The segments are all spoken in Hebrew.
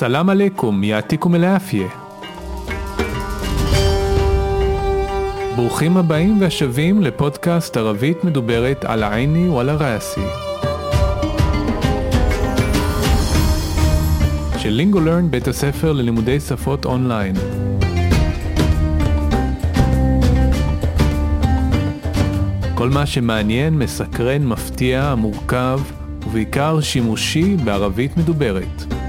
סלאם עליכום, יעתיקום אל-עפיה. ברוכים הבאים והשבים לפודקאסט ערבית מדוברת על העיני ועל הראסי. של לינגולרן בית הספר ללימודי שפות אונליין. כל מה שמעניין, מסקרן, מפתיע, מורכב, ובעיקר שימושי בערבית מדוברת.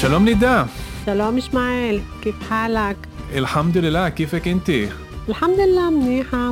שלום נידה. שלום ישמעאל, כיף חלק? אלחמדוללה, כיפק אינתי. אלחמדוללה, מניחה.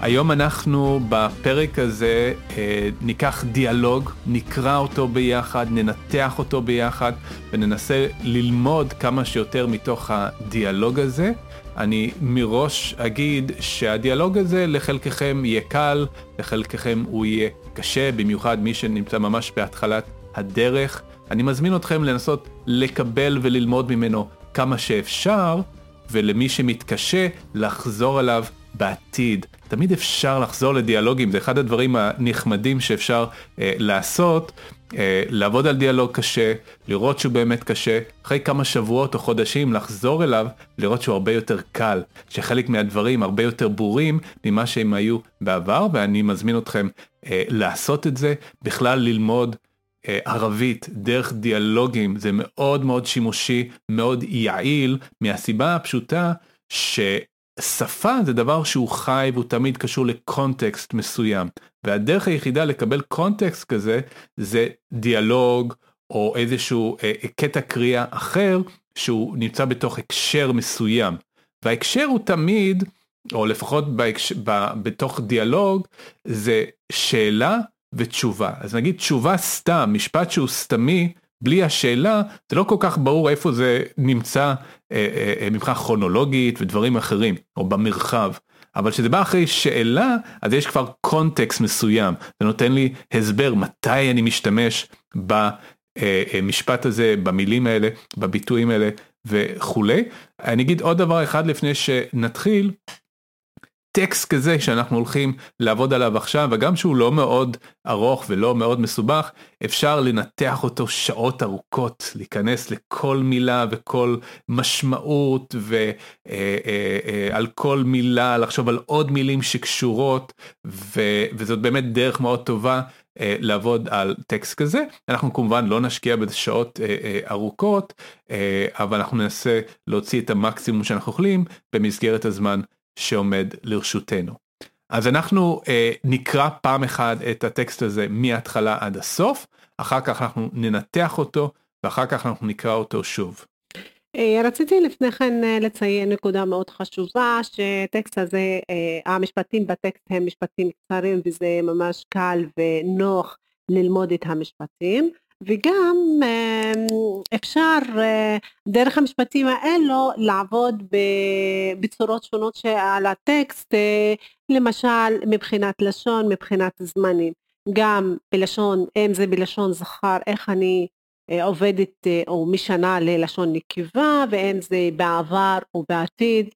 היום אנחנו בפרק הזה אה, ניקח דיאלוג, נקרא אותו ביחד, ננתח אותו ביחד וננסה ללמוד כמה שיותר מתוך הדיאלוג הזה. אני מראש אגיד שהדיאלוג הזה לחלקכם יהיה קל, לחלקכם הוא יהיה קשה, במיוחד מי שנמצא ממש בהתחלת הדרך. אני מזמין אתכם לנסות לקבל וללמוד ממנו כמה שאפשר, ולמי שמתקשה, לחזור אליו בעתיד. תמיד אפשר לחזור לדיאלוגים, זה אחד הדברים הנחמדים שאפשר אה, לעשות, אה, לעבוד על דיאלוג קשה, לראות שהוא באמת קשה, אחרי כמה שבועות או חודשים לחזור אליו, לראות שהוא הרבה יותר קל, שחלק מהדברים הרבה יותר ברורים ממה שהם היו בעבר, ואני מזמין אתכם אה, לעשות את זה, בכלל ללמוד. אה, ערבית דרך דיאלוגים זה מאוד מאוד שימושי, מאוד יעיל, מהסיבה הפשוטה ששפה זה דבר שהוא חי והוא תמיד קשור לקונטקסט מסוים. והדרך היחידה לקבל קונטקסט כזה זה דיאלוג או איזשהו אה, קטע קריאה אחר שהוא נמצא בתוך הקשר מסוים. וההקשר הוא תמיד, או לפחות בהקש... ב... בתוך דיאלוג, זה שאלה ותשובה. אז נגיד תשובה סתם, משפט שהוא סתמי, בלי השאלה, זה לא כל כך ברור איפה זה נמצא אה, אה, אה, מבחינה כרונולוגית ודברים אחרים, או במרחב. אבל כשזה בא אחרי שאלה, אז יש כבר קונטקסט מסוים. זה נותן לי הסבר מתי אני משתמש במשפט הזה, במילים האלה, בביטויים האלה וכולי. אני אגיד עוד דבר אחד לפני שנתחיל. טקסט כזה שאנחנו הולכים לעבוד עליו עכשיו וגם שהוא לא מאוד ארוך ולא מאוד מסובך אפשר לנתח אותו שעות ארוכות להיכנס לכל מילה וכל משמעות ועל אה, אה, אה, כל מילה לחשוב על עוד מילים שקשורות וזאת באמת דרך מאוד טובה לעבוד על טקסט כזה. אנחנו כמובן לא נשקיע בזה שעות ארוכות אבל אנחנו ננסה להוציא את המקסימום שאנחנו יכולים במסגרת הזמן שעומד לרשותנו. אז אנחנו אה, נקרא פעם אחת את הטקסט הזה מההתחלה עד הסוף, אחר כך אנחנו ננתח אותו ואחר כך אנחנו נקרא אותו שוב. אה, רציתי לפני כן אה, לציין נקודה מאוד חשובה שטקסט הזה, אה, המשפטים בטקסט הם משפטים קצרים וזה ממש קל ונוח ללמוד את המשפטים. וגם אמ, אפשר אה, דרך המשפטים האלו לעבוד בצורות שונות על הטקסט, אה, למשל מבחינת לשון, מבחינת זמנים. גם בלשון, אם זה בלשון זכר, איך אני אה, עובדת או משנה ללשון נקבה, ואם זה בעבר או בעתיד,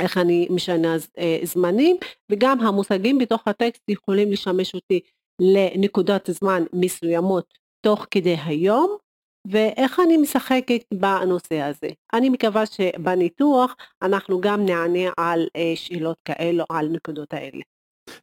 איך אני משנה זמנים, וגם המושגים בתוך הטקסט יכולים לשמש אותי לנקודות זמן מסוימות תוך כדי היום ואיך אני משחקת בנושא הזה. אני מקווה שבניתוח אנחנו גם נענה על אה, שאלות כאלו, על נקודות האלה.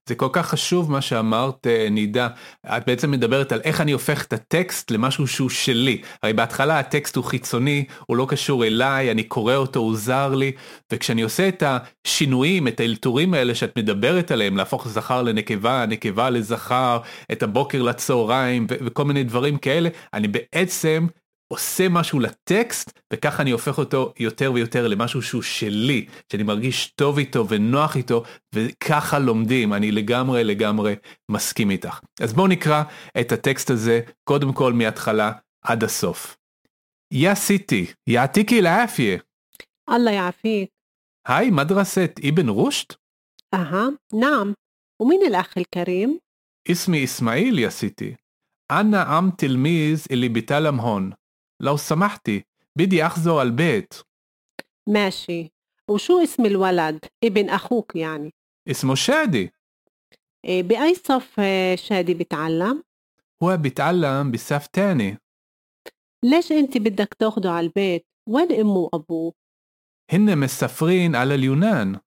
זה כל כך חשוב מה שאמרת אה, נידה, את בעצם מדברת על איך אני הופך את הטקסט למשהו שהוא שלי. הרי בהתחלה הטקסט הוא חיצוני, הוא לא קשור אליי, אני קורא אותו, הוא זר לי, וכשאני עושה את השינויים, את האלתורים האלה שאת מדברת עליהם, להפוך זכר לנקבה, נקבה לזכר, את הבוקר לצהריים וכל מיני דברים כאלה, אני בעצם עושה משהו לטקסט וככה אני הופך אותו יותר ויותר למשהו שהוא שלי שאני מרגיש טוב איתו ונוח איתו וככה לומדים אני לגמרי לגמרי מסכים איתך אז בואו נקרא את הטקסט הזה קודם כל מההתחלה עד הסוף. יא סיטי יעתיקי לעפיה. אללה יעפיק. היי מדרסת אבן רושט? אהה נעם ומין אל-אח אל-כרים? اسمي إسماعيل يا ستي أنا عم تلميذ اللي بتعلم هون لو سمحتي بدي أحذر البيت. ماشي. وشو اسم الولد؟ ابن أخوك يعني. اسمه شادي. آه، بأي صف آه، شادي بتعلم؟ هو بيتعلم بصف تاني. ليش أنت بدك تاخده على البيت؟ وين أمه وأبوه؟ هن مسافرين على اليونان.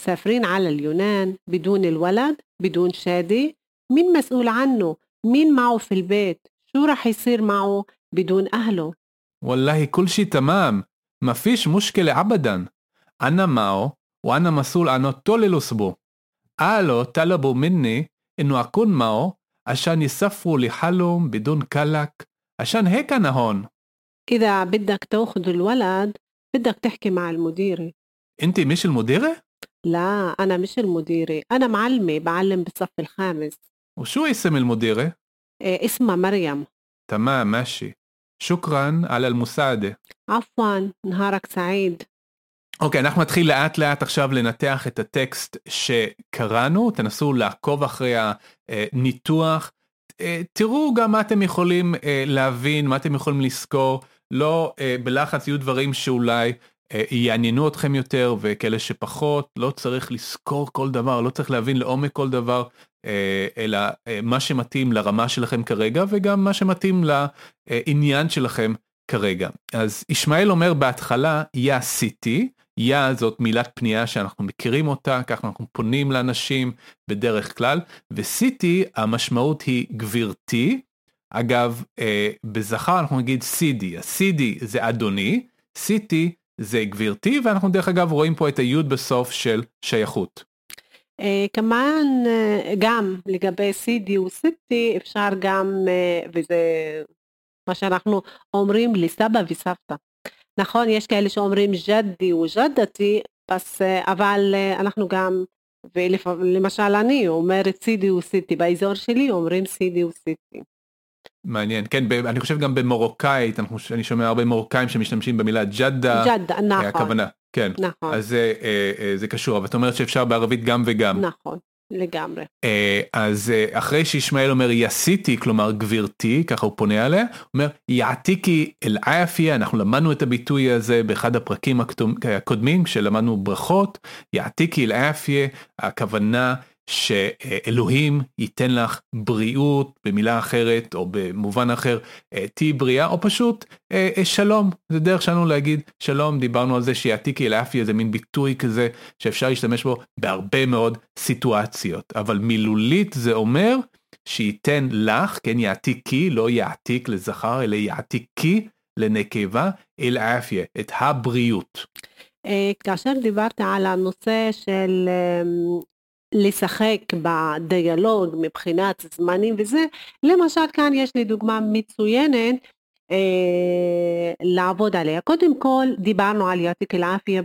مسافرين على اليونان بدون الولد بدون شادي؟ مين مسؤول عنه؟ مين معه في البيت؟ شو رح يصير معه؟ بدون أهله. والله كل شيء تمام. ما فيش مشكلة أبدا. أنا معه وأنا مسؤول عنه طول الأسبوع. قالوا طلبوا مني إنه أكون معه عشان يسافروا لحالهم بدون كلك. عشان هيك أنا هون. إذا بدك تأخذ الولد بدك تحكي مع المديرة. أنت مش المديرة؟ لا أنا مش المديرة. أنا معلمة بعلم بالصف الخامس. وشو اسم المديرة؟ إيه اسمها مريم. تمام ماشي شكرا على المساعدة عفوا نهارك سعيد אוקיי, אנחנו נתחיל לאט לאט עכשיו לנתח את הטקסט שקראנו, תנסו לעקוב אחרי הניתוח, אה, תראו גם מה אתם יכולים אה, להבין, מה אתם יכולים לזכור, לא אה, בלחץ יהיו דברים שאולי אה, יעניינו אתכם יותר וכאלה שפחות, לא צריך לזכור כל דבר, לא צריך להבין לעומק כל דבר, אה, אלא אה, מה שמתאים לרמה שלכם כרגע וגם מה שמתאים לעניין שלכם כרגע. אז ישמעאל אומר בהתחלה, יא עשיתי, יא זאת מילת פנייה שאנחנו מכירים אותה, ככה אנחנו פונים לאנשים בדרך כלל, וסיטי המשמעות היא גבירתי, אגב אה, בזכר אנחנו נגיד סידי, הסידי זה אדוני, סיטי זה גבירתי, ואנחנו דרך אגב רואים פה את היוד בסוף של שייכות. אה, כמובן אה, גם לגבי سيدي وستي אפשר גם, אה, וזה מה שאנחנו אומרים לסבא וסבתא. נכון, יש כאלה שאומרים جدي وجدتي, אבל אנחנו גם, ולמשל אני אומרת سيدي وستي, באזור שלי אומרים سيدي وستي. מעניין, כן, ב- אני חושב גם במרוקאית, אנחנו, אני שומע הרבה מרוקאים שמשתמשים במילה جدة, جدة, נכון, הכוונה, כן, נכון, אז זה, אה, אה, זה קשור, אבל את אומרת שאפשר בערבית גם וגם. נכון, לגמרי. אה, אז אה, אחרי שישמעאל אומר יסיתי, כלומר גבירתי, ככה הוא פונה עליה, הוא אומר יעתיקי אל עפיה, אנחנו למדנו את הביטוי הזה באחד הפרקים הקודמים, כשלמדנו ברכות, יעתיקי אל עפיה, הכוונה שאלוהים ייתן לך בריאות, במילה אחרת או במובן אחר, אה, תהיי בריאה, או פשוט אה, אה, שלום, זה דרך שלנו להגיד שלום, דיברנו על זה שיעתיקי אל עפיה זה מין ביטוי כזה שאפשר להשתמש בו בהרבה מאוד סיטואציות, אבל מילולית זה אומר שייתן לך, כן יעתיקי, לא יעתיק לזכר, אלא יעתיקי לנקבה אל עפיה, את הבריאות. כאשר דיברת על הנושא של אמ, לשחק בדיאלוג מבחינת זמנים וזה, למשל כאן יש לי דוגמה מצוינת אה, לעבוד עליה. קודם כל דיברנו על יעתיק אל-עפיה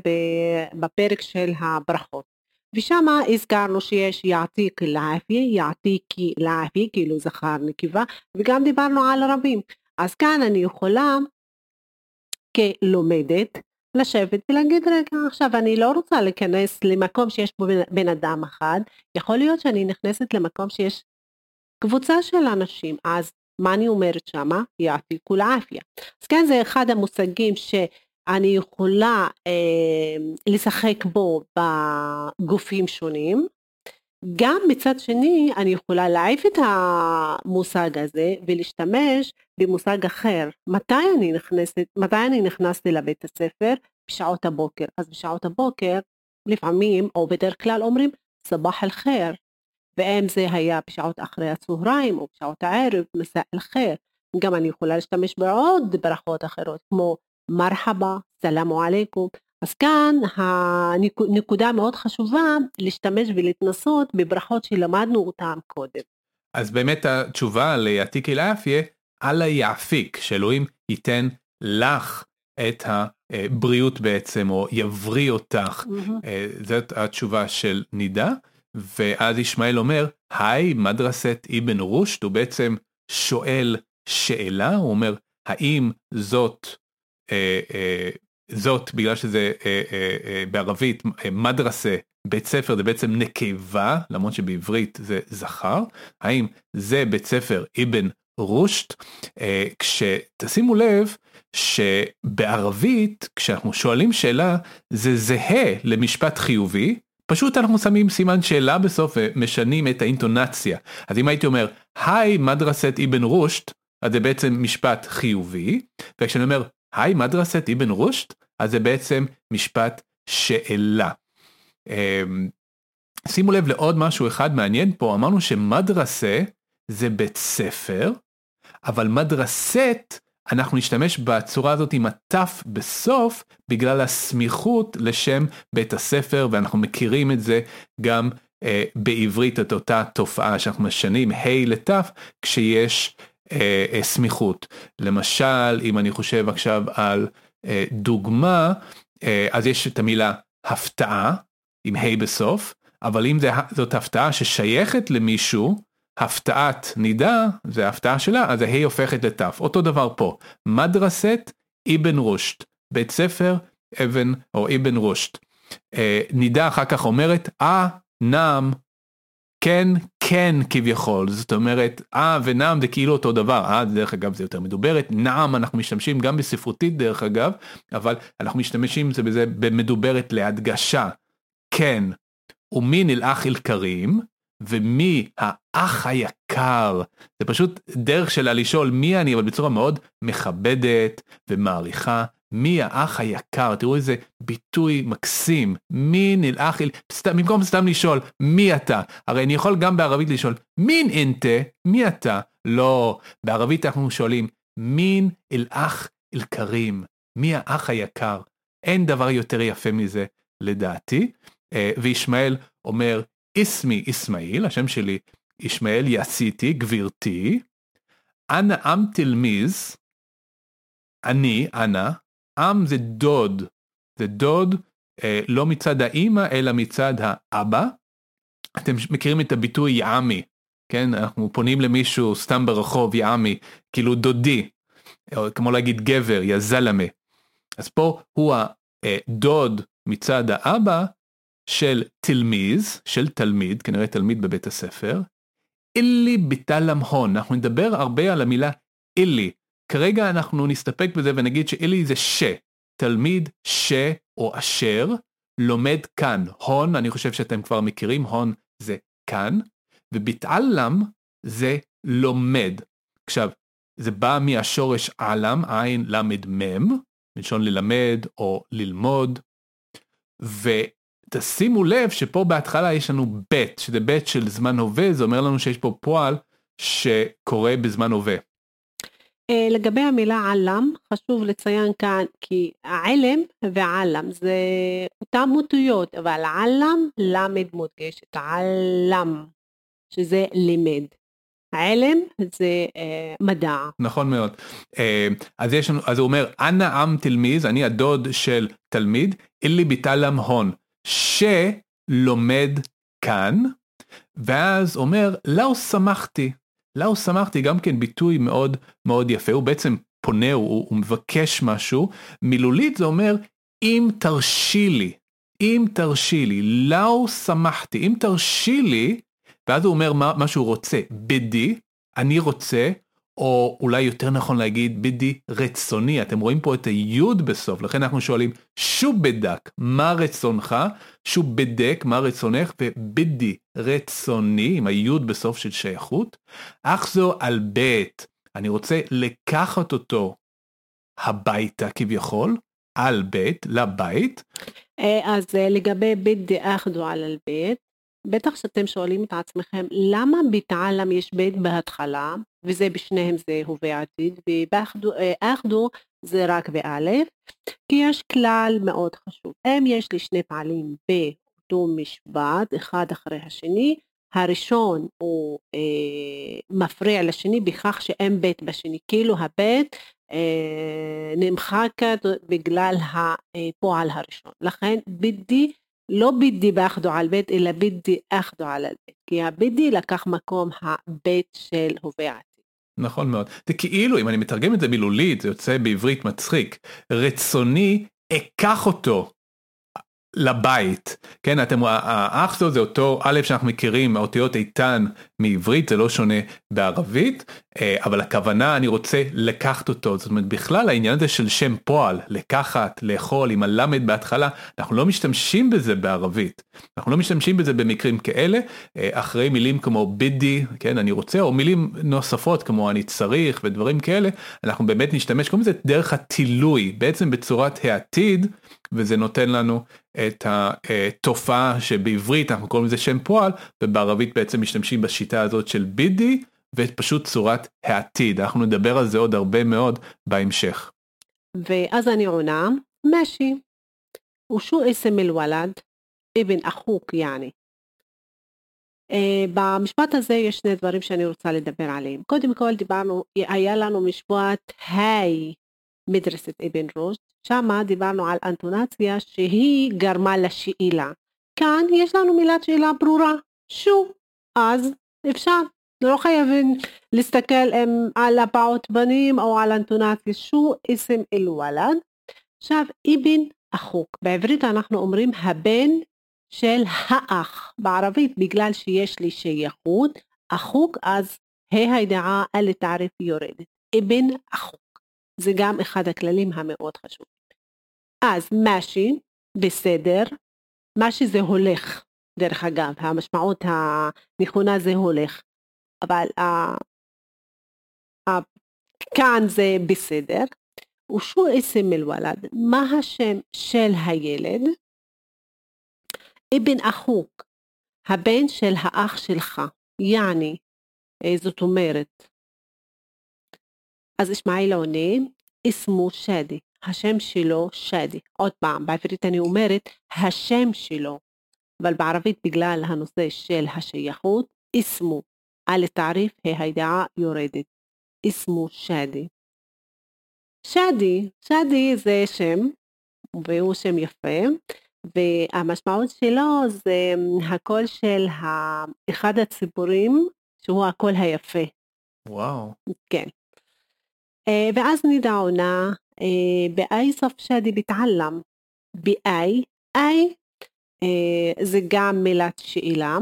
בפרק של הברכות. ושם הזכרנו שיש יעתיק אל-עפיה, יעתיקי אל-עפיה, כאילו זכר נקבה, וגם דיברנו על רבים. אז כאן אני יכולה כלומדת לשבת ולהגיד רגע עכשיו אני לא רוצה להיכנס למקום שיש בו בן, בן אדם אחד, יכול להיות שאני נכנסת למקום שיש קבוצה של אנשים, אז מה אני אומרת שמה? יעתיקו לעפיה. אז כן זה אחד המושגים שאני יכולה אה, לשחק בו בגופים שונים, גם מצד שני אני יכולה להעיף את המושג הזה ולהשתמש במושג אחר. מתי אני נכנסת, מתי אני נכנסתי לבית הספר? בשעות הבוקר. אז בשעות הבוקר לפעמים או בדרך כלל אומרים סבח אל-חיר. ואם זה היה בשעות אחרי הצהריים או בשעות הערב, מסע אל-חיר. גם אני יכולה להשתמש בעוד ברכות אחרות כמו מרחבה, סלאמו עליכום. אז כאן הנקודה מאוד חשובה להשתמש ולהתנסות בברכות שלמדנו אותן קודם. אז באמת התשובה ליעתיק אל עפיה, אללה יעפיק, שאלוהים ייתן לך את הבריאות בעצם, או יבריא אותך. אה, זאת התשובה של נידה, ואז ישמעאל אומר, היי מדרסת אבן רושט, הוא בעצם שואל שאלה, הוא אומר, האם זאת, אה, אה, זאת בגלל שזה אה, אה, אה, בערבית אה, מדרסה, בית ספר זה בעצם נקבה, למרות שבעברית זה זכר, האם זה בית ספר אבן רושט, אה, כשתשימו לב שבערבית כשאנחנו שואלים שאלה זה זהה למשפט חיובי, פשוט אנחנו שמים סימן שאלה בסוף ומשנים את האינטונציה. אז אם הייתי אומר, היי מדרסת אבן רושט, אז זה בעצם משפט חיובי, וכשאני אומר, היי מדרסת אבן רושט, אז זה בעצם משפט שאלה. אמ, שימו לב לעוד משהו אחד מעניין פה, אמרנו שמדרסה זה בית ספר, אבל מדרסת אנחנו נשתמש בצורה הזאת עם התף בסוף בגלל הסמיכות לשם בית הספר ואנחנו מכירים את זה גם אה, בעברית את אותה תופעה שאנחנו משנים ה' לתף כשיש סמיכות. למשל אם אני חושב עכשיו על אה, דוגמה אה, אז יש את המילה הפתעה עם ה' בסוף אבל אם זה, זאת הפתעה ששייכת למישהו הפתעת נידה זה ההפתעה שלה אז הה' הופכת לת' אותו דבר פה מדרסת אבן רושט בית ספר אבן או אבן רושט אה, נידה אחר כך אומרת אה נעם כן כן כביכול. זאת אומרת אה ונעם זה כאילו אותו דבר. אה דרך אגב זה יותר מדוברת. נעם אנחנו משתמשים גם בספרותית דרך אגב אבל אנחנו משתמשים בזה במדוברת להדגשה. כן. ומי נלאך אל כרים ומי האח היקר? זה פשוט דרך שלה לשאול מי אני אבל בצורה מאוד מכבדת ומעריכה מי האח היקר? תראו איזה ביטוי מקסים. מי נלאך אל סתם במקום סתם לשאול מי אתה? הרי אני יכול גם בערבית לשאול מין אינטה מי אתה? לא. בערבית אנחנו שואלים מין אל אח אל כרים מי האח היקר? אין דבר יותר יפה מזה לדעתי. אה, וישמעאל אומר איסמי איסמעיל, השם שלי ישמעאל יעשיתי, גבירתי, אנא עם תלמיז, אני, אנא, עם זה דוד, זה דוד אה, לא מצד האימא אלא מצד האבא. אתם מכירים את הביטוי יעמי, כן? אנחנו פונים למישהו סתם ברחוב יעמי, כאילו דודי, או כמו להגיד גבר, יא זלמה. אז פה הוא הדוד אה, מצד האבא של תלמיז, של תלמיד, כנראה תלמיד בבית הספר, אילי ביטלם הון, אנחנו נדבר הרבה על המילה אילי, כרגע אנחנו נסתפק בזה ונגיד שאילי זה ש, תלמיד ש או אשר, לומד כאן, הון, אני חושב שאתם כבר מכירים, הון זה כאן, וביטעלם זה לומד. עכשיו, זה בא מהשורש עלם, עין למד מם, מלשון ללמד או ללמוד, ו... תשימו לב שפה בהתחלה יש לנו ב' שזה ב' של זמן הווה זה אומר לנו שיש פה פועל שקורה בזמן הווה. אה, לגבי המילה עלם חשוב לציין כאן כי העלם ועלם זה אותם אותיות אבל עלם למד מודגשת עלם שזה לימד. העלם זה אה, מדע. נכון מאוד. אה, אז יש אז הוא אומר, אנא עם תלמיז, אני הדוד של תלמיד, אילי ביטלם הון. שלומד כאן, ואז אומר, לאו שמחתי. לאו שמחתי גם כן ביטוי מאוד מאוד יפה, הוא בעצם פונה, הוא, הוא מבקש משהו, מילולית זה אומר, אם תרשי לי, אם תרשי לי, לאו שמחתי, אם תרשי לי, ואז הוא אומר מה, מה שהוא רוצה, בדי, אני רוצה, או אולי יותר נכון להגיד בדי רצוני, אתם רואים פה את היוד בסוף, לכן אנחנו שואלים שוב בדק, מה רצונך? שוב בדק, מה רצונך? ובדי רצוני, עם היוד בסוף של שייכות. אך זו על בית, אני רוצה לקחת אותו הביתה כביכול, על בית, לבית. אה, אז אה, לגבי בית דאחדו על בית, בטח שאתם שואלים את עצמכם למה בתעלם יש בית בהתחלה וזה בשניהם זה הווה עתיד ובאחדו זה רק באלף כי יש כלל מאוד חשוב. אם יש לי שני פעלים באותו משפט אחד אחרי השני הראשון הוא אה, מפריע לשני בכך שאין בית בשני. כאילו הבית אה, נמחק בגלל הפועל הראשון. לכן בדי לא בידי באחדו על בית, אלא בידי אחדו על הבית. כי הבידי לקח מקום הבית של הווה העתיד. נכון מאוד. זה כאילו, אם אני מתרגם את זה מילולית, זה יוצא בעברית מצחיק. רצוני אקח אותו לבית. כן, אתם, האח זו זה אותו א' שאנחנו מכירים, האותיות איתן מעברית, זה לא שונה בערבית. אבל הכוונה אני רוצה לקחת אותו זאת אומרת בכלל העניין הזה של שם פועל לקחת לאכול עם הלמד בהתחלה אנחנו לא משתמשים בזה בערבית אנחנו לא משתמשים בזה במקרים כאלה אחרי מילים כמו בידי כן אני רוצה או מילים נוספות כמו אני צריך ודברים כאלה אנחנו באמת נשתמש קוראים לזה דרך התילוי בעצם בצורת העתיד וזה נותן לנו את התופעה שבעברית אנחנו קוראים לזה שם פועל ובערבית בעצם משתמשים בשיטה הזאת של בידי ופשוט צורת העתיד אנחנו נדבר על זה עוד הרבה מאוד בהמשך. ואז אני עונה משי. ושו אסם אל וולד אבן אחוק יעני. אה, במשפט הזה יש שני דברים שאני רוצה לדבר עליהם. קודם כל דיברנו, היה לנו משפט היי מדרסת אבן רושד שמה דיברנו על אנטונציה שהיא גרמה לשאלה. כאן יש לנו מילת שאלה ברורה, שו, אז אפשר. לא חייבים להסתכל עם, על הפעות בנים או על אנטונציה, שו אסם אל וולד. עכשיו, אבן אחוק, בעברית אנחנו אומרים הבן של האח, בערבית בגלל שיש לי שייכות, אחוק אז ה' הידיעה על תעריף יורדת, אבן אחוק. זה גם אחד הכללים המאוד חשובים. אז משי, בסדר, משי זה הולך, דרך אגב, המשמעות הנכונה זה הולך, אבל. כאן זה בסדר. ושו אסם אל-ולד, מה השם של הילד? אבן אחוק, הבן של האח שלך, יעני, זאת אומרת, אז אשמעאל עונה, אסמו שדי, השם שלו שדי. עוד פעם, בעברית אני אומרת השם שלו, אבל בערבית בגלל הנושא של השייכות, אסמו, על תעריף הידיעה יורדת. אסמו שדי. שדי, שדי זה שם, והוא שם יפה, והמשמעות שלו זה הקול של אחד הציפורים, שהוא הקול היפה. וואו. כן. ואז נדע עונה באי סוף שדי בתעלם. באי, אי זה גם מילת שאלה.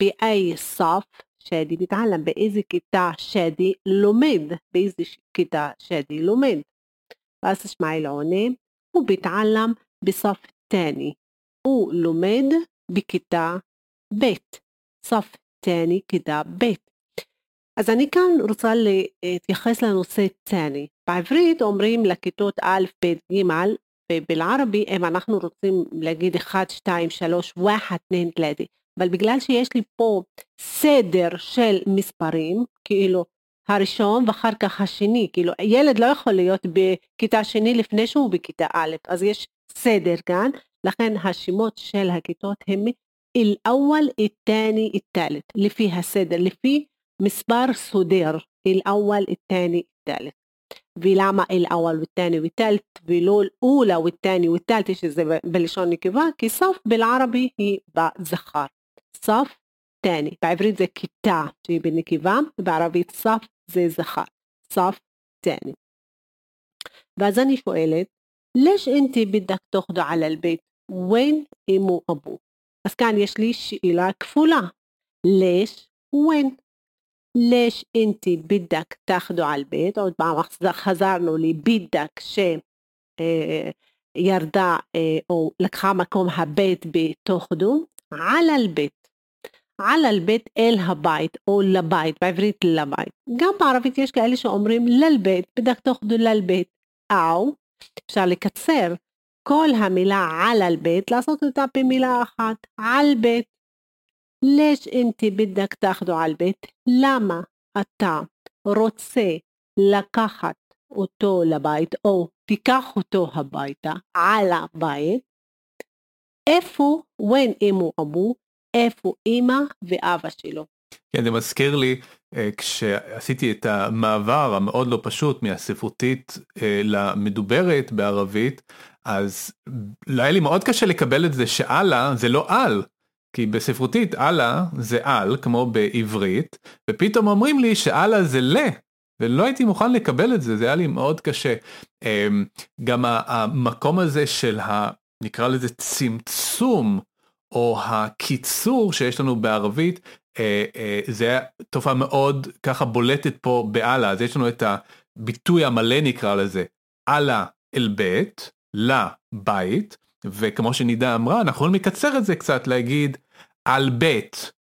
באי סוף שדי בתעלם, באיזה כיתה שדי לומד, באיזה כיתה שדי לומד. ואז אשמעאל עונה, הוא בתעלם בסוף תני. הוא לומד בכיתה ב', סוף תני כיתה ב'. אז אני כאן רוצה להתייחס לנושא תני. בעברית אומרים לכיתות א', ב', ג', ובלערבי אם אנחנו רוצים להגיד 1, 2, 3, 1, 2, 3, אבל בגלל שיש לי פה סדר של מספרים, כאילו הראשון ואחר כך השני, כאילו ילד לא יכול להיות בכיתה שני לפני שהוא בכיתה א', אז יש סדר כאן, לכן השמות של הכיתות הם אל-אוול, אל-תני, אל-תלת, לפי הסדר, לפי מספר סודר, אל-אוול, אל-תני, אל-תלת. ולמה אל-אוול والتاني والتالت ולא אולה والتاني والتالت שזה בלשון נקבה, כי סוף בלערבי היא בזכר. סוף תני, בעברית זה כיתה שהיא בנקבה, בערבית סוף זה זכר. סוף תני. ואז אני שואלת, ليش انت بدك تاخده على البيت وين امو ابو אז כאן יש לי שאלה כפולה. ليش وين ليش انت بدك تاخده على البيت עוד פעם חזרנו לבידק שירדה או לקחה מקום הבית בתוכדו על البيت על البيت אל הבית או לבית בעברית לבית גם בערבית יש כאלה שאומרים ללבית בדק תאכדו ללבית או אפשר לקצר כל המילה על البيت לעשות אותה במילה אחת על בית ليش انت بدك تاخده على البيت למה אתה רוצה לקחת אותו לבית או תיקח אותו הביתה על הבית איפה ון אמו אבו איפה אמא ואבא שלו. כן זה מזכיר לי כשעשיתי את המעבר המאוד לא פשוט מהספרותית למדוברת בערבית אז לא היה לי מאוד קשה לקבל את זה שאללה זה לא על כי בספרותית אללה זה על כמו בעברית ופתאום אומרים לי שאללה זה ל. ולא הייתי מוכן לקבל את זה זה היה לי מאוד קשה. גם המקום הזה של ה... נקרא לזה צמצום או הקיצור שיש לנו בערבית זה היה תופעה מאוד ככה בולטת פה באללה, אז יש לנו את הביטוי המלא נקרא לזה, אללה אל בית, לבית, וכמו שנידה אמרה, אנחנו יכולים לקצר את זה קצת, להגיד על בית.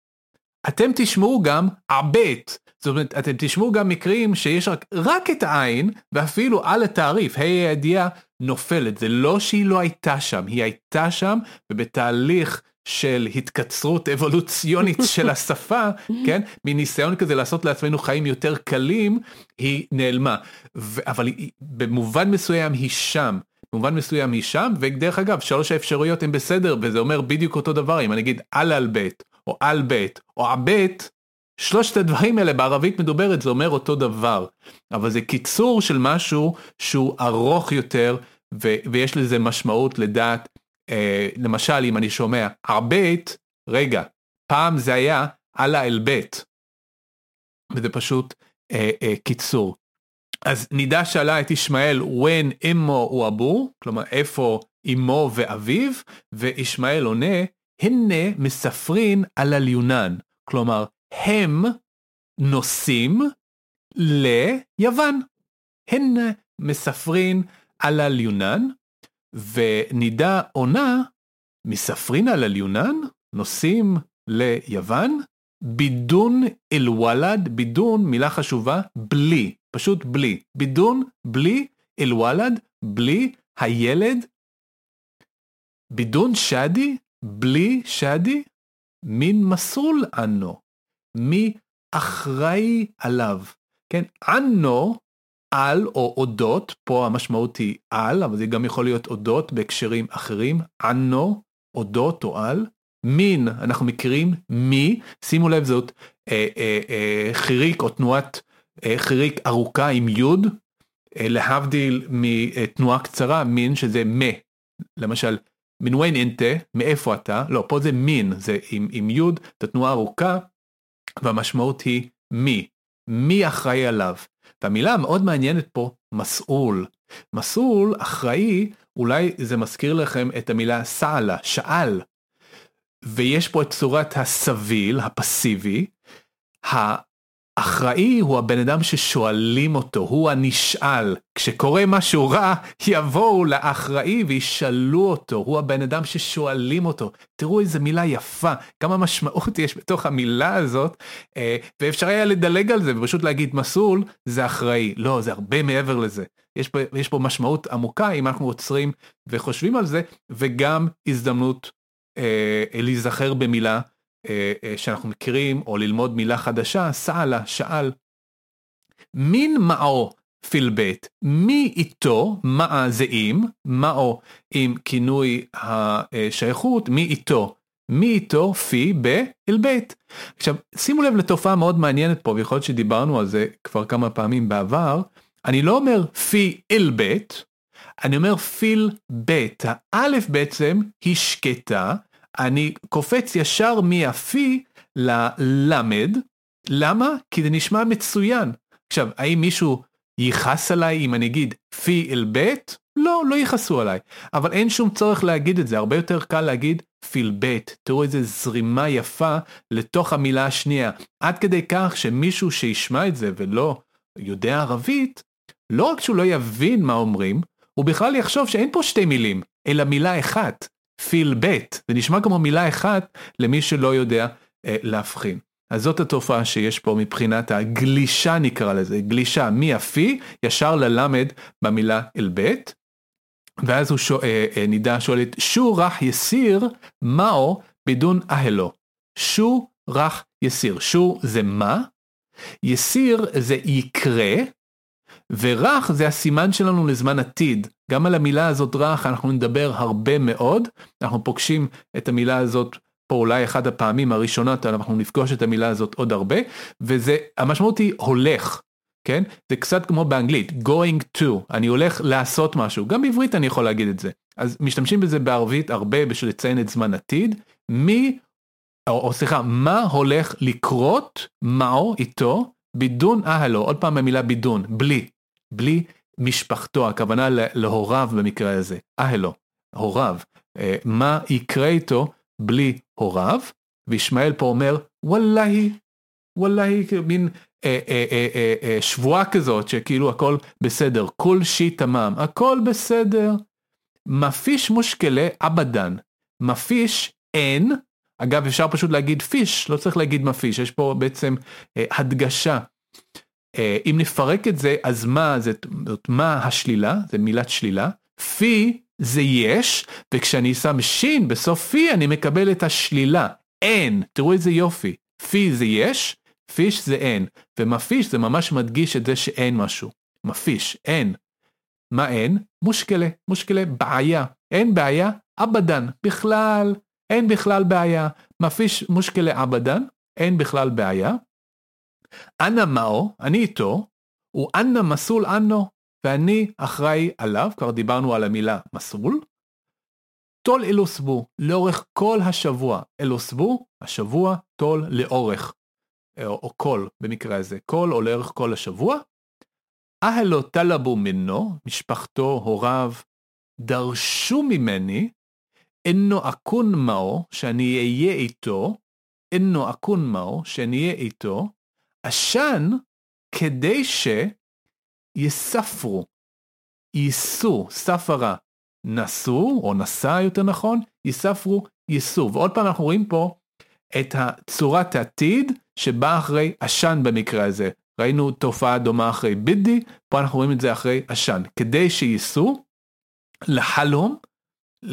אתם תשמעו גם הבית, זאת אומרת, אתם תשמעו גם מקרים שיש רק, רק את העין, ואפילו על התעריף, ה' הידיעה נופלת. זה לא שהיא לא הייתה שם, היא הייתה שם, ובתהליך של התקצרות אבולוציונית של השפה, כן, מניסיון כזה לעשות לעצמנו חיים יותר קלים, היא נעלמה. ו- אבל היא, במובן מסוים היא שם. במובן מסוים היא שם, ודרך אגב, שלוש האפשרויות הן בסדר, וזה אומר בדיוק אותו דבר, אם אני אגיד על על בית, או על בית, או הבית, שלושת הדברים האלה בערבית מדוברת זה אומר אותו דבר, אבל זה קיצור של משהו שהוא ארוך יותר, ו- ויש לזה משמעות לדעת, אה, למשל אם אני שומע הבית, רגע, פעם זה היה אללה אל בית, וזה פשוט אה, אה, קיצור. אז נידה שאלה את ישמעאל when אמו הוא אבו, כלומר איפה אמו ואביו, וישמעאל עונה, הנה מספרין על הליונן, כלומר הם נוסעים ליוון. הן מספרין על הליונן, ונידה עונה, מספרין על הליונן, נוסעים ליוון, בידון אל וולד, בידון מילה חשובה, בלי, פשוט בלי, בידון, בלי, אל וולד, בלי הילד, בידון שדי, בלי שדי, מין מסול אנו, מי אחראי עליו, כן, אנו, על או אודות, פה המשמעות היא על, אבל זה גם יכול להיות אודות בהקשרים אחרים, אנו, אודות או על, מין, אנחנו מכירים מי, שימו לב זאת אה, אה, אה, חיריק או תנועת חיריק ארוכה עם יוד, אה, להבדיל מתנועה קצרה, מין שזה מה, למשל מן ווין אינטה, מאיפה אתה, לא, פה זה מין, זה עם, עם יוד, זו תנועה ארוכה, והמשמעות היא מי, מי אחראי עליו. והמילה המאוד מעניינת פה, מסעול. מסעול, אחראי, אולי זה מזכיר לכם את המילה סעלה, שאל. ויש פה את צורת הסביל, הפסיבי, אחראי הוא הבן אדם ששואלים אותו, הוא הנשאל. כשקורה משהו רע, יבואו לאחראי וישאלו אותו, הוא הבן אדם ששואלים אותו. תראו איזה מילה יפה, כמה משמעות יש בתוך המילה הזאת, אה, ואפשר היה לדלג על זה ופשוט להגיד מסלול זה אחראי. לא, זה הרבה מעבר לזה. יש פה, יש פה משמעות עמוקה אם אנחנו עוצרים וחושבים על זה, וגם הזדמנות אה, להיזכר במילה. אה, אה, שאנחנו מכירים, או ללמוד מילה חדשה, סעלה, שאל. מין מאו פילבט, מי איתו, מה זה עם, מאו עם כינוי השייכות, מי איתו. מי איתו פי באלבית. עכשיו שימו לב לתופעה מאוד מעניינת פה ויכול להיות שדיברנו על זה כבר כמה פעמים בעבר. אני לא אומר פי אלבית, אני אומר פיל בית. האלף בעצם היא שקטה אני קופץ ישר מהפי ללמד, למה? כי זה נשמע מצוין. עכשיו, האם מישהו יכעס עליי אם אני אגיד פי אל בית? לא, לא יכעסו עליי. אבל אין שום צורך להגיד את זה, הרבה יותר קל להגיד פיל בית. תראו איזה זרימה יפה לתוך המילה השנייה. עד כדי כך שמישהו שישמע את זה ולא יודע ערבית, לא רק שהוא לא יבין מה אומרים, הוא בכלל יחשוב שאין פה שתי מילים, אלא מילה אחת. פיל בית, זה נשמע כמו מילה אחת למי שלא יודע אה, להבחין. אז זאת התופעה שיש פה מבחינת הגלישה נקרא לזה, גלישה מהפי ישר ללמד במילה אל בית. ואז הוא שואל, אה, אה, נידה שואלת, שו רך יסיר מאו בידון אהלו. שו רך יסיר. שו זה מה? יסיר זה יקרה, ורך זה הסימן שלנו לזמן עתיד. גם על המילה הזאת רך אנחנו נדבר הרבה מאוד, אנחנו פוגשים את המילה הזאת פה אולי אחד הפעמים הראשונות, אנחנו נפגוש את המילה הזאת עוד הרבה, וזה, המשמעות היא הולך, כן? זה קצת כמו באנגלית, going to, אני הולך לעשות משהו, גם בעברית אני יכול להגיד את זה. אז משתמשים בזה בערבית הרבה בשביל לציין את זמן עתיד, מי, או, או סליחה, מה הולך לקרות, מהו איתו, בידון אהלו, עוד פעם המילה בידון, בלי, בלי משפחתו, הכוונה להוריו במקרה הזה, אהלו, הוריו, אה, מה יקרה איתו בלי הוריו, וישמעאל פה אומר, וואלהי, וואלהי, מין אה, אה, שבועה כזאת, שכאילו הכל בסדר, כל שיט תמם, הכל בסדר. מפיש מושקלה אבדן, מפיש אין, אגב אפשר פשוט להגיד פיש, לא צריך להגיד מפיש, יש פה בעצם הדגשה. אם נפרק את זה, אז מה, זאת מה השלילה, זה מילת שלילה, פי זה יש, וכשאני שם שין בסוף פי אני מקבל את השלילה, אין, תראו איזה יופי, פי זה יש, פיש זה אין, ומפיש זה ממש מדגיש את זה שאין משהו, מפיש, אין. מה אין? מושקלה, מושקלה, בעיה, אין בעיה, אבדן, בכלל, אין בכלל בעיה, מפיש מושקלה אבדן, אין בכלל בעיה. אנא מאו, אני איתו, הוא אנא מסול אנו, ואני אחראי עליו, כבר דיברנו על המילה מסול. טול אלוסבו, לאורך כל השבוע. אלוסבו, השבוע, טול לאורך. או, או כל במקרה הזה, כל או לאורך כל השבוע. אהלו טלבו מינו, משפחתו, הוריו, דרשו ממני, אינו אקון מאו, שאני אהיה איתו, אינו אקון מאו, שאני אהיה איתו, עשן כדי שיספרו, ייסו, ספרה, נסו, או נשא יותר נכון, יספרו, ייסו. ועוד פעם אנחנו רואים פה את צורת העתיד שבאה אחרי עשן במקרה הזה. ראינו תופעה דומה אחרי בידי, פה אנחנו רואים את זה אחרי עשן. כדי שייסו לחלום,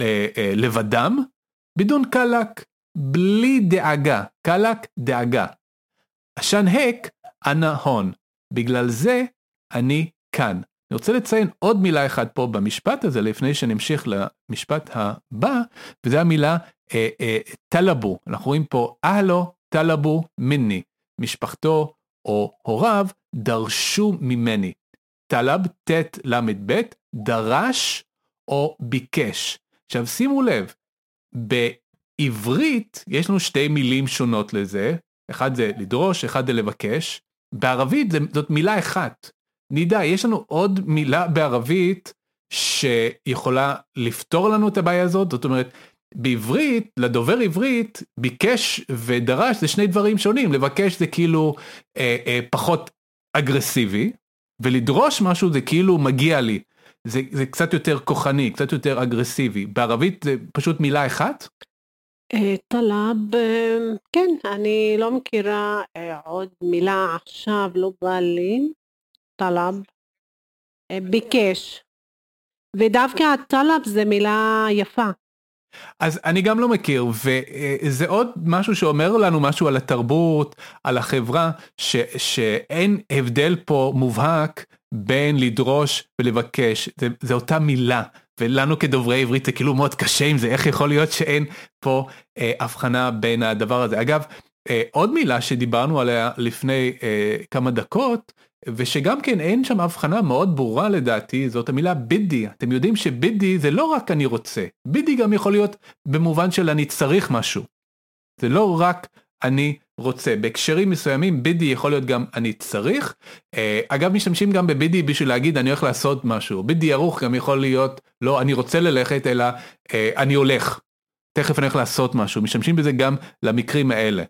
אה, לבדם, בידון קלק, בלי דאגה, קלק דאגה. עשן הק, אנא הון. בגלל זה אני כאן. אני רוצה לציין עוד מילה אחת פה במשפט הזה לפני שנמשיך למשפט הבא, וזה המילה אה, אה, טלבו. אנחנו רואים פה אהלו טלבו מיני. משפחתו או הוריו דרשו ממני. טלב, ט' ל"ב, דרש או ביקש. עכשיו שימו לב, בעברית יש לנו שתי מילים שונות לזה, אחד זה לדרוש, אחד זה לבקש, בערבית זאת מילה אחת. נידה, יש לנו עוד מילה בערבית שיכולה לפתור לנו את הבעיה הזאת, זאת אומרת, בעברית, לדובר עברית, ביקש ודרש זה שני דברים שונים, לבקש זה כאילו אה, אה, פחות אגרסיבי, ולדרוש משהו זה כאילו מגיע לי. זה, זה קצת יותר כוחני, קצת יותר אגרסיבי. בערבית זה פשוט מילה אחת? אה, טלב, אה, כן, אני לא מכירה אה, עוד מילה עכשיו, לא בא לי. טלב, ביקש. ודווקא הטלב זה מילה יפה. אז אני גם לא מכיר, וזה עוד משהו שאומר לנו משהו על התרבות, על החברה, ש, שאין הבדל פה מובהק בין לדרוש ולבקש, זה, זה אותה מילה. ולנו כדוברי עברית זה כאילו מאוד קשה עם זה, איך יכול להיות שאין פה אה, הבחנה בין הדבר הזה. אגב, אה, עוד מילה שדיברנו עליה לפני אה, כמה דקות, ושגם כן אין שם הבחנה מאוד ברורה לדעתי, זאת המילה בידי. אתם יודעים שבידי זה לא רק אני רוצה, בידי גם יכול להיות במובן של אני צריך משהו. זה לא רק אני רוצה. בהקשרים מסוימים בידי יכול להיות גם אני צריך. אה, אגב משתמשים גם בבידי בשביל להגיד אני הולך לעשות משהו. בידי ערוך גם יכול להיות לא אני רוצה ללכת אלא אה, אני הולך. תכף אני הולך לעשות משהו, משתמשים בזה גם למקרים האלה.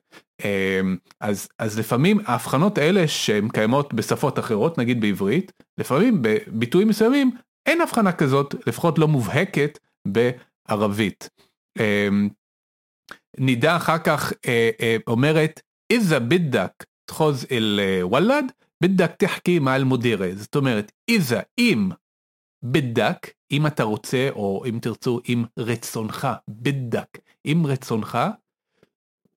אמ, אז, אז לפעמים ההבחנות האלה שהן קיימות בשפות אחרות, נגיד בעברית, לפעמים בביטויים מסוימים אין הבחנה כזאת, לפחות לא מובהקת בערבית. נידה אחר כך אה, אה, אומרת, איזה בידק תחוז אל אה, וולד, בידק תחכי מעל מודירה. זאת אומרת, איזה אם בדק, אם אתה רוצה, או אם תרצו, אם רצונך, בדק, אם רצונך,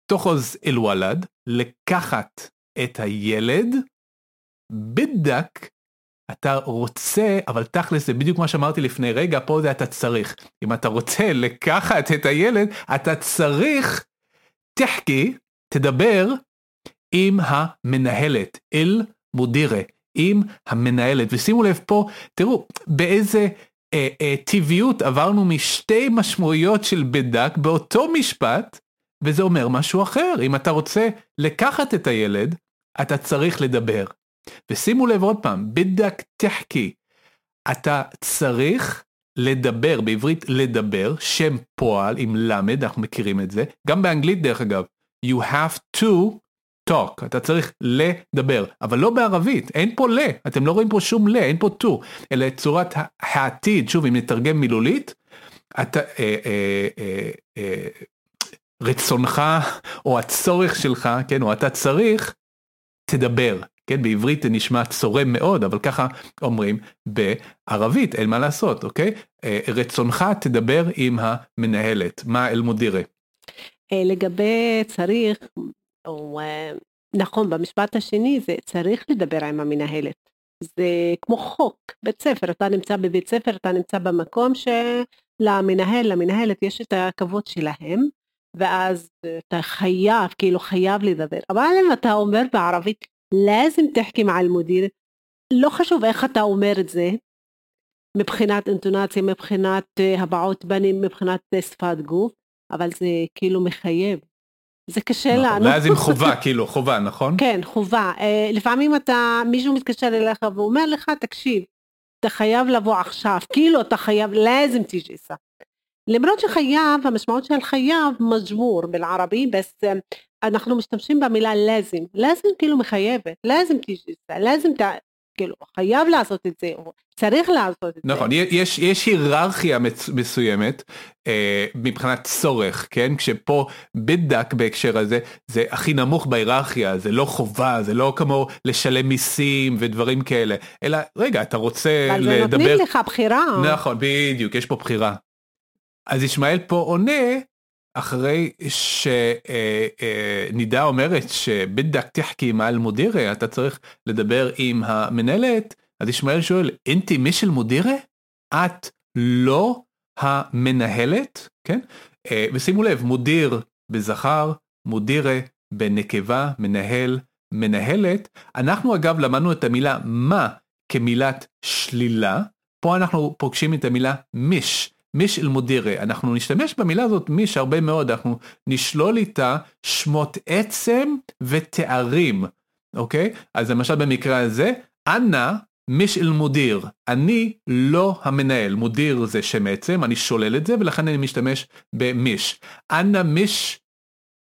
תוחוז אל וולד, לקחת את הילד, בדק, אתה רוצה, אבל תכלס זה בדיוק מה שאמרתי לפני רגע, פה זה אתה צריך. אם אתה רוצה לקחת את הילד, אתה צריך, תחכי, תדבר עם המנהלת, אל מודירה, עם המנהלת. ושימו לב פה, תראו באיזה אה, אה, טבעיות עברנו משתי משמעויות של בדק באותו משפט, וזה אומר משהו אחר. אם אתה רוצה לקחת את הילד, אתה צריך לדבר. ושימו לב עוד פעם, בדק תחכי. אתה צריך לדבר, בעברית לדבר, שם פועל עם למד, אנחנו מכירים את זה, גם באנגלית דרך אגב. you have to talk, אתה צריך לדבר, אבל לא בערבית, אין פה ל, אתם לא רואים פה שום ל, אין פה to, אלא צורת העתיד, שוב אם נתרגם מילולית, אתה, אה, אה, אה, אה, רצונך או הצורך שלך, כן, או אתה צריך, תדבר. כן, בעברית זה נשמע צורם מאוד, אבל ככה אומרים בערבית, אין מה לעשות, אוקיי? אה, רצונך תדבר עם המנהלת, מה אל-מודירה? אה, לגבי צריך, או, אה, נכון, במשפט השני זה צריך לדבר עם המנהלת. זה כמו חוק, בית ספר, אתה נמצא בבית ספר, אתה נמצא במקום שלמנהל, למנהלת יש את הכבוד שלהם, ואז אתה חייב, כאילו חייב לדבר. אבל אם אתה אומר בערבית, لازم תחכי מע المدير, לא חשוב איך אתה אומר את זה, מבחינת אינטונציה, מבחינת הבעות פנים, מבחינת שפת גוף, אבל זה כאילו מחייב. זה קשה נכון, לנו. ואז עם חובה, כאילו, חובה, נכון? כן, חובה. אה, לפעמים אתה, מישהו מתקשר אליך ואומר לך, תקשיב, אתה חייב לבוא עכשיו, כאילו אתה חייב, לאזם תיג'יסה. למרות שחייב, המשמעות של חייב מג'מור בערבי, בס אנחנו משתמשים במילה לאזם. לאזם כאילו מחייבת, לאזם תיג'יסה, לאזם כאילו חייב לעשות את זה, או צריך לעשות את נכון, זה. נכון, יש, יש היררכיה מסוימת אה, מבחינת צורך, כן? כשפה בדק בהקשר הזה, זה הכי נמוך בהיררכיה, זה לא חובה, זה לא כמו לשלם מיסים ודברים כאלה, אלא רגע, אתה רוצה אבל לדבר... אבל נותנים לך בחירה. נכון, בדיוק, יש פה בחירה. אז ישמעאל פה עונה אחרי שנידה אומרת שבדק תחכי מעל מודירה, אתה צריך לדבר עם המנהלת, אז ישמעאל שואל, אינתי מישל מודירה? את לא המנהלת, כן? אה, ושימו לב, מודיר בזכר, מודירה בנקבה, מנהל, מנהלת. אנחנו אגב למדנו את המילה מה כמילת שלילה, פה אנחנו פוגשים את המילה מיש. מיש אל מודירה, אנחנו נשתמש במילה הזאת מיש הרבה מאוד, אנחנו נשלול איתה שמות עצם ותארים, אוקיי? אז למשל במקרה הזה, אנא מיש אל מודיר, אני לא המנהל, מודיר זה שם עצם, אני שולל את זה ולכן אני משתמש במיש. אנא מיש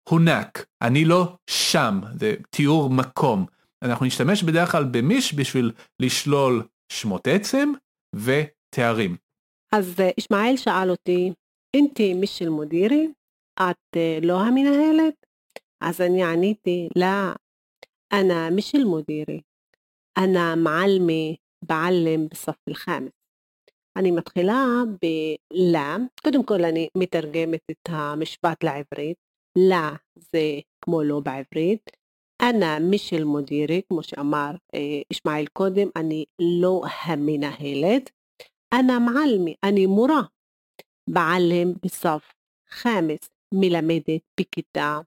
הונק, אני לא שם, זה תיאור מקום. אנחנו נשתמש בדרך כלל במיש בשביל לשלול שמות עצם ותארים. אז אה, ישמעאל שאל אותי, אינתי מיש אל-מודירי? את אה, לא המנהלת? אז אני עניתי, לא, أنا مش المديرة أنا معلمة بعلم بالصف الخامس אני מתחילה בלה, קודם כל אני מתרגמת את המשפט לעברית, לה זה כמו לא בעברית, אנא מישל מודירי, כמו שאמר ישמעאל קודם, אני לא המנהלת, أنا معلمة אני מורה בעלם בסוף חמש מלמדת בכיתה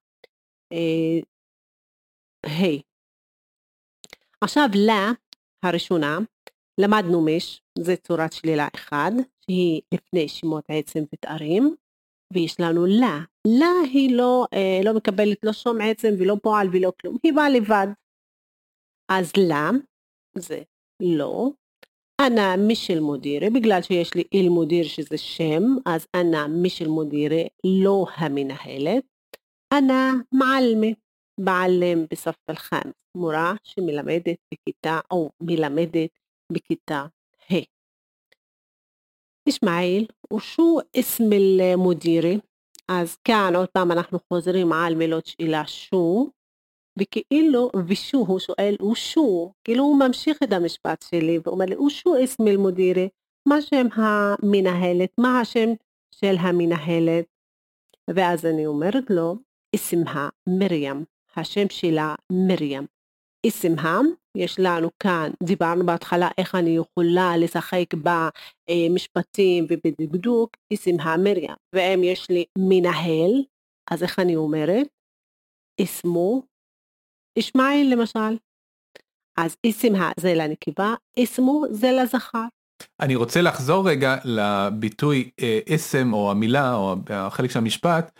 אה, ה'. עכשיו לה הראשונה למדנו מש, זה צורת שלילה אחד, שהיא לפני שמות עצם ותארים, ויש לנו לה. לה היא לא, אה, לא מקבלת לא שום עצם ולא פועל ולא כלום, היא באה לבד. אז לה זה לא, אנא מישל מודירה, בגלל שיש לי איל מודיר שזה שם, אז אנא מישל מודירה, לא המנהלת. אנא מעלמה, בעלם בסוף אל-חאמס, מורה שמלמדת בכיתה, או מלמדת בכיתה ה'. ישמעאל, ושו אסם אל-מודירה, אז כאן עוד פעם אנחנו חוזרים על מילות שאלה שו, וכאילו, ושו, הוא שואל, ושו, כאילו הוא ממשיך את המשפט שלי ואומר לי, ושו אסמי אל-מודירה, מה שם המנהלת, מה השם של המנהלת, ואז אני אומרת לו, אסמהה מרים, השם שלה מרים. אסמהה, יש לנו כאן, דיברנו בהתחלה איך אני יכולה לשחק במשפטים ובדקדוק, אסמהה מרים, ואם יש לי מנהל, אז איך אני אומרת? אסמו ישמעאל למשל. אז איסם זה לנקבה, איסמו זה לזכר. אני רוצה לחזור רגע לביטוי איסם או המילה או החלק של המשפט,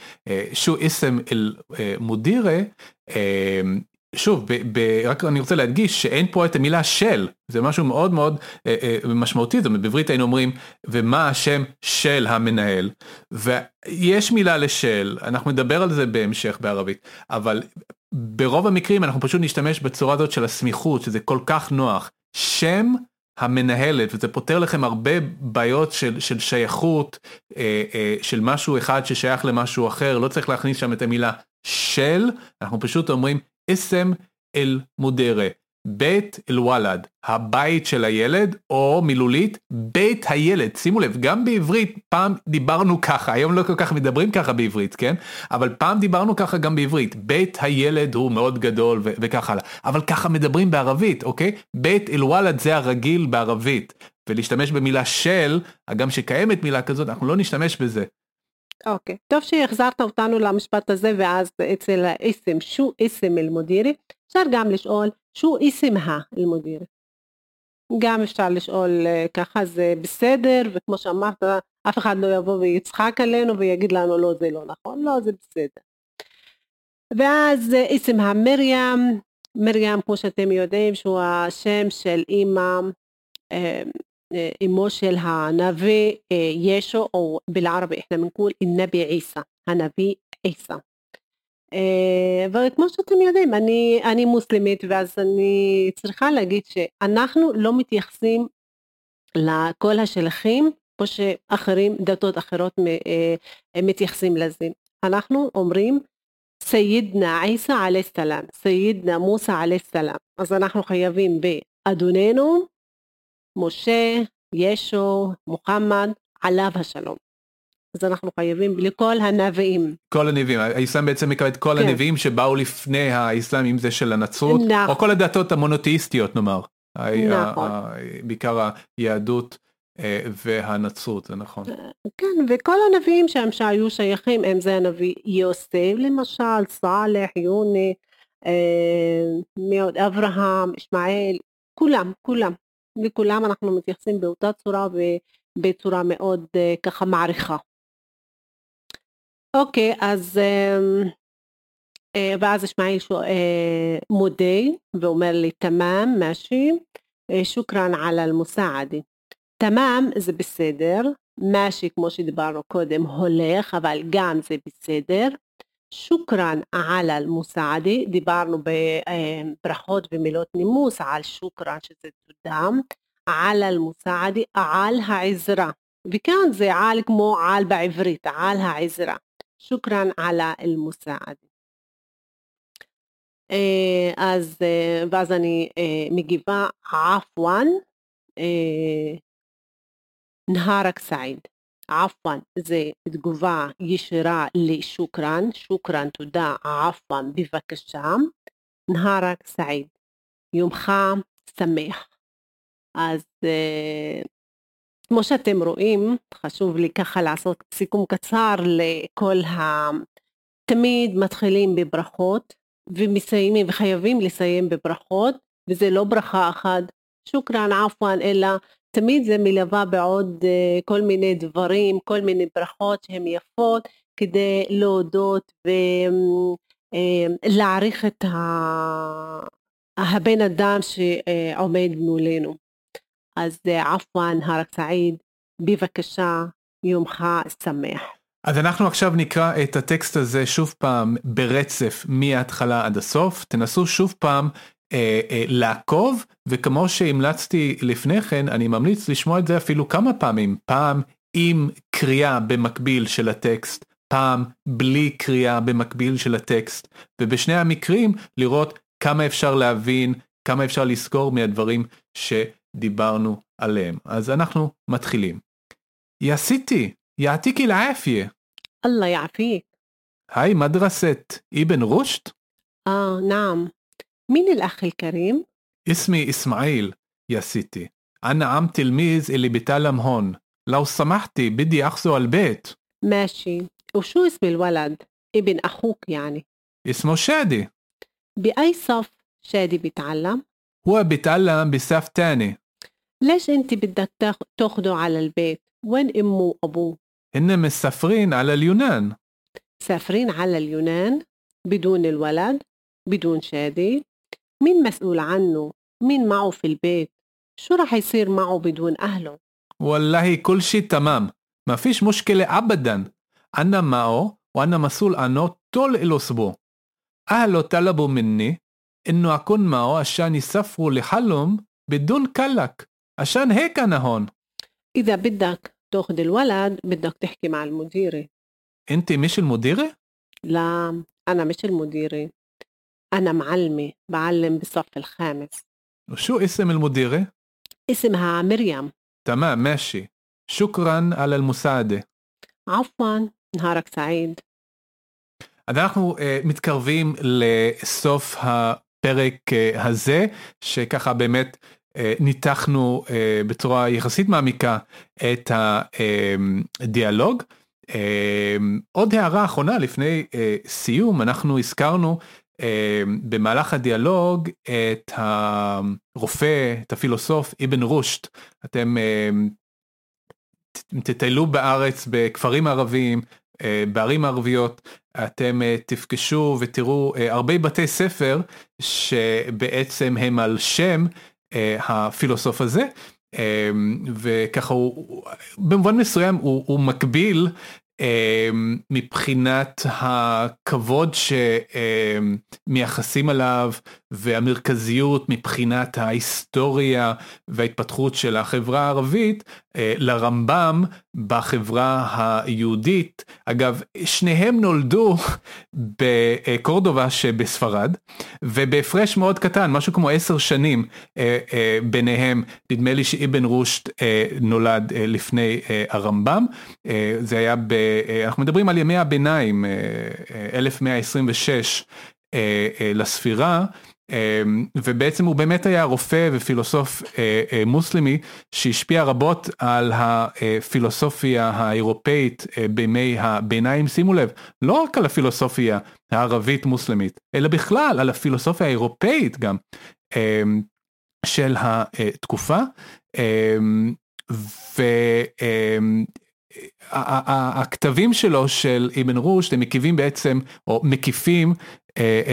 שו איסם אל מודירה, שוב, ב, ב, רק אני רוצה להדגיש שאין פה את המילה של, זה משהו מאוד מאוד אה, אה, משמעותי, זאת אומרת בעברית היינו אומרים, ומה השם של המנהל, ויש מילה לשל, אנחנו נדבר על זה בהמשך בערבית, אבל ברוב המקרים אנחנו פשוט נשתמש בצורה הזאת של הסמיכות, שזה כל כך נוח, שם המנהלת, וזה פותר לכם הרבה בעיות של, של שייכות, אה, אה, של משהו אחד ששייך למשהו אחר, לא צריך להכניס שם את המילה של, אנחנו פשוט אומרים אסם אל מודרה, בית אל וולד, הבית של הילד, או מילולית, בית הילד. שימו לב, גם בעברית פעם דיברנו ככה, היום לא כל כך מדברים ככה בעברית, כן? אבל פעם דיברנו ככה גם בעברית, בית הילד הוא מאוד גדול ו- וכך הלאה. אבל ככה מדברים בערבית, אוקיי? בית אל וולד זה הרגיל בערבית. ולהשתמש במילה של, הגם שקיימת מילה כזאת, אנחנו לא נשתמש בזה. אוקיי, okay. טוב שהחזרת אותנו למשפט הזה ואז אצל האיסם, שו איסם אל-מודירי, אפשר גם לשאול שו איסם אל-מודירי. גם אפשר לשאול אה, ככה זה בסדר וכמו שאמרת אף אחד לא יבוא ויצחק עלינו ויגיד לנו לא זה לא נכון, לא זה בסדר. ואז אה, איסם המרים, מרים כמו שאתם יודעים שהוא השם של אימא אה, אה, אמו של הנביא אה, ישו, או בלערבי אנחנו בנקול אל-נבי עיסא, הנביא עיסא. אה, וכמו שאתם יודעים, אני, אני מוסלמית, ואז אני צריכה להגיד שאנחנו לא מתייחסים לכל השלחים, כמו שאחרים, דתות אחרות מתייחסים לזה. אנחנו אומרים, סיידנה עיסא עלי סלאם, סיידנה מוסא עלי סלאם. אז אנחנו חייבים באדוננו, משה, ישו, מוחמד, עליו השלום. אז אנחנו חייבים לכל הנביאים. כל הנביאים, האסלאם בעצם מקבל את כל כן. הנביאים שבאו לפני האסלאם, אם זה של הנצרות, נכון. או כל הדתות המונותאיסטיות נאמר. נכון. בעיקר היהדות אה, והנצרות, זה נכון. כן, וכל הנביאים שם שהיו שייכים, אם זה הנביא יוסף למשל, סאלח, יוני, אה, אברהם, ישמעאל, כולם, כולם. לכולם אנחנו מתייחסים באותה צורה ובצורה מאוד אה, ככה מעריכה. אוקיי, אז אמ, אה, ואז ישמעאל אה, מודה ואומר לי תמם, משי, שוכרן על אל-מוסעדי. תמם זה בסדר, משי כמו שדיברנו קודם הולך, אבל גם זה בסדר. שוכרן על אל-מוסעדי, דיברנו בברכות ומילות נימוס על שוכרן שזה תודה, על אל-מוסעדי, על העזרה, וכאן זה על כמו על בעברית, על העזרה, שוכרן על אל-מוסעדי. אז ואז אני מגיבה עפואן, נהרק סעיד. עפואן זה תגובה ישירה לשוכרן, שוכרן תודה, עפואן בבקשה, נהרק סעיד, יומך שמח. אז uh, כמו שאתם רואים, חשוב לי ככה לעשות סיכום קצר לכל ה... תמיד מתחילים בברכות ומסיימים וחייבים לסיים בברכות וזה לא ברכה אחת, שוכרן עפואן, אלא תמיד זה מלווה בעוד uh, כל מיני דברים, כל מיני ברכות שהן יפות כדי להודות ולהעריך אה, את. הבן אדם שעומד מולנו. אז uh, עפואן, הרק סעיד, בבקשה, יומך שמח. אז אנחנו עכשיו נקרא את הטקסט הזה שוב פעם ברצף מההתחלה עד הסוף, תנסו שוב פעם אה, אה, לעקוב וכמו שהמלצתי לפני כן אני ממליץ לשמוע את זה אפילו כמה פעמים פעם עם קריאה במקביל של הטקסט פעם בלי קריאה במקביל של הטקסט ובשני המקרים לראות כמה אפשר להבין כמה אפשר לזכור מהדברים שדיברנו עליהם אז אנחנו מתחילים. יא סיטי יעתיק אל עפיה. אללה יעפיק. היי מדרסת אבן רושט? אה נעם. مين الأخ الكريم؟ اسمي إسماعيل يا ستي أنا عم تلميذ اللي بتعلم هون لو سمحتي بدي أخذه البيت ماشي وشو اسم الولد؟ ابن أخوك يعني اسمه شادي بأي صف شادي بيتعلم؟ هو بيتعلم بصف تاني ليش أنت بدك تاخده على البيت؟ وين أمه وأبوه؟ هن مسافرين على اليونان سافرين على اليونان بدون الولد؟ بدون شهادة مين مسؤول عنه؟ مين معه في البيت؟ شو رح يصير معه بدون أهله؟ والله كل شيء تمام ما فيش مشكلة أبدا. أنا معه وأنا مسؤول عنه طول الأسبوع. أهله طلبوا مني إنه أكون معه عشان يسافروا لحلم بدون كلك. عشان هيك أنا هون. إذا بدك تأخذ الولد بدك تحكي مع المديرة. أنت مش المديرة؟ لا أنا مش المديرة. أنا معلمة بعلم بالصف الخامس وشو اسم المديرة؟ اسمها مريم تمام ماشي شكرا على المساعدة عفوا نهارك سعيد אז אנחנו uh, מתקרבים לסוף הפרק uh, הזה, שככה באמת uh, ניתחנו uh, בצורה יחסית מעמיקה את הדיאלוג. Uh, עוד הערה אחרונה לפני uh, סיום, אנחנו הזכרנו uh, במהלך הדיאלוג את הרופא, את הפילוסוף אבן רושט. אתם uh, תטיילו בארץ בכפרים ערביים, בערים ערביות, אתם תפגשו ותראו הרבה בתי ספר שבעצם הם על שם הפילוסוף הזה. וככה הוא במובן מסוים הוא, הוא מקביל מבחינת הכבוד שמייחסים עליו והמרכזיות מבחינת ההיסטוריה וההתפתחות של החברה הערבית לרמב"ם בחברה היהודית. אגב, שניהם נולדו בקורדובה שבספרד, ובהפרש מאוד קטן, משהו כמו עשר שנים ביניהם, נדמה לי שאבן רושט נולד לפני הרמב"ם. זה היה, ב, אנחנו מדברים על ימי הביניים, 1126 לספירה. ובעצם הוא באמת היה רופא ופילוסוף מוסלמי שהשפיע רבות על הפילוסופיה האירופאית בימי הביניים, שימו לב, לא רק על הפילוסופיה הערבית מוסלמית, אלא בכלל על הפילוסופיה האירופאית גם של התקופה. והכתבים שלו של אבן רושט הם מקיפים בעצם או מקיפים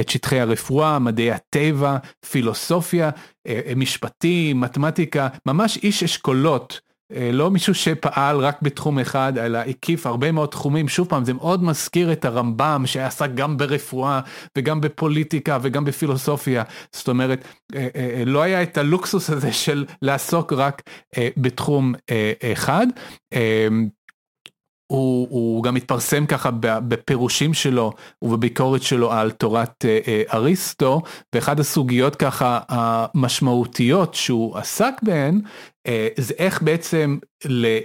את שטחי הרפואה, מדעי הטבע, פילוסופיה, משפטים, מתמטיקה, ממש איש אשכולות. לא מישהו שפעל רק בתחום אחד אלא הקיף הרבה מאוד תחומים שוב פעם זה מאוד מזכיר את הרמב"ם שעסק גם ברפואה וגם בפוליטיקה וגם בפילוסופיה זאת אומרת לא היה את הלוקסוס הזה של לעסוק רק בתחום אחד. הוא, הוא גם התפרסם ככה בפירושים שלו ובביקורת שלו על תורת אריסטו ואחד הסוגיות ככה המשמעותיות שהוא עסק בהן זה איך בעצם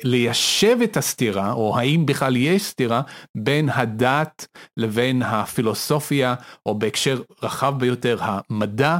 ליישב את הסתירה או האם בכלל יש סתירה בין הדת לבין הפילוסופיה או בהקשר רחב ביותר המדע.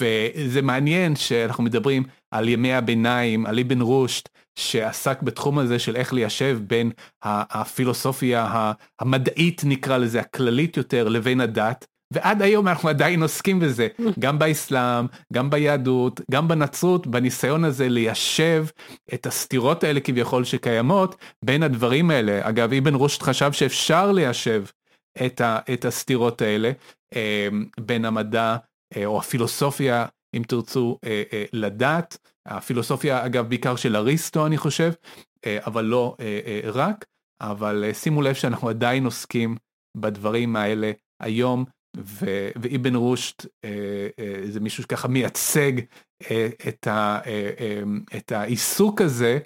וזה מעניין שאנחנו מדברים על ימי הביניים, על אבן רושט, שעסק בתחום הזה של איך ליישב בין הפילוסופיה המדעית נקרא לזה, הכללית יותר, לבין הדת. ועד היום אנחנו עדיין עוסקים בזה, גם באסלאם, גם ביהדות, גם בנצרות, בניסיון הזה ליישב את הסתירות האלה כביכול שקיימות בין הדברים האלה. אגב, אבן רושט חשב שאפשר ליישב את, ה, את הסתירות האלה בין המדע או הפילוסופיה, אם תרצו, לדת. הפילוסופיה אגב בעיקר של אריסטו אני חושב, אבל לא רק, אבל שימו לב שאנחנו עדיין עוסקים בדברים האלה היום, ואבן רושט זה מישהו שככה מייצג את, ה, את העיסוק הזה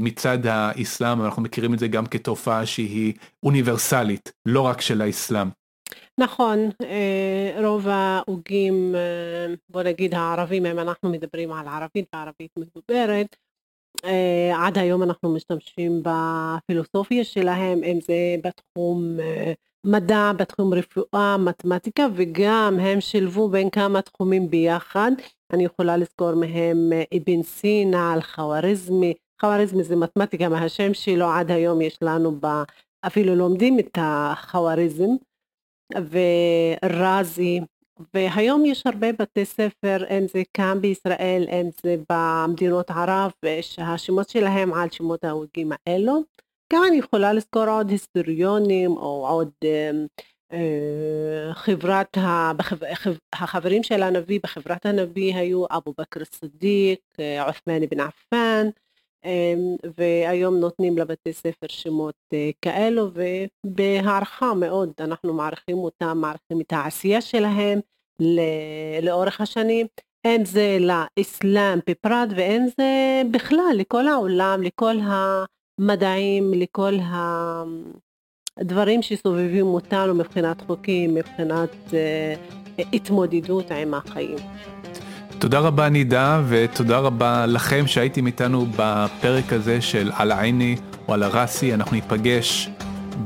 מצד האסלאם, אנחנו מכירים את זה גם כתופעה שהיא אוניברסלית, לא רק של האסלאם. נכון, רוב ההוגים, בוא נגיד הערבים, אם אנחנו מדברים על ערבית וערבית מדוברת, עד היום אנחנו משתמשים בפילוסופיה שלהם, אם זה בתחום מדע, בתחום רפואה, מתמטיקה, וגם הם שילבו בין כמה תחומים ביחד. אני יכולה לזכור מהם אבן סינה, אל-חואריזמי, חואריזמי זה מתמטיקה מהשם שלו, עד היום יש לנו ב... אפילו לומדים את החואריזם. ורזי, והיום יש הרבה בתי ספר, אם זה כאן בישראל, אם זה במדינות ערב, שהשמות שלהם על שמות ההוגים האלו. גם אני יכולה לזכור עוד היסטוריונים או עוד חברת, החברים של הנביא בחברת הנביא היו אבו בכר סדיק, עות'מאן בן עפאן, והיום נותנים לבתי ספר שמות כאלו ובהערכה מאוד אנחנו מעריכים אותם, מעריכים את העשייה שלהם לאורך השנים, אין זה לאסלאם בפרט ואין זה בכלל לכל העולם, לכל המדעים, לכל הדברים שסובבים אותנו מבחינת חוקים, מבחינת uh, התמודדות עם החיים. תודה רבה נידה ותודה רבה לכם שהייתם איתנו בפרק הזה של על העיני או על הראסי, אנחנו ניפגש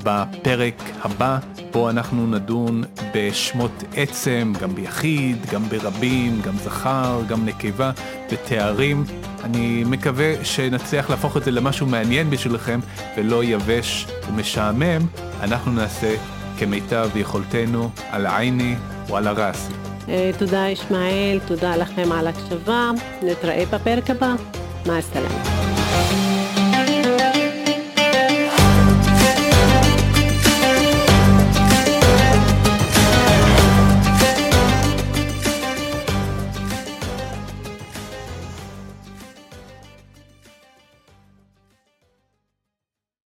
בפרק הבא, בו אנחנו נדון בשמות עצם, גם ביחיד, גם ברבים, גם זכר, גם נקבה, בתארים. אני מקווה שנצליח להפוך את זה למשהו מעניין בשבילכם ולא יבש ומשעמם. אנחנו נעשה כמיטב יכולתנו על העיני או על הרס. אה, תודה ישמעאל, תודה לכם על הקשבה, נתראה בפרק הבא, מה הסלאם.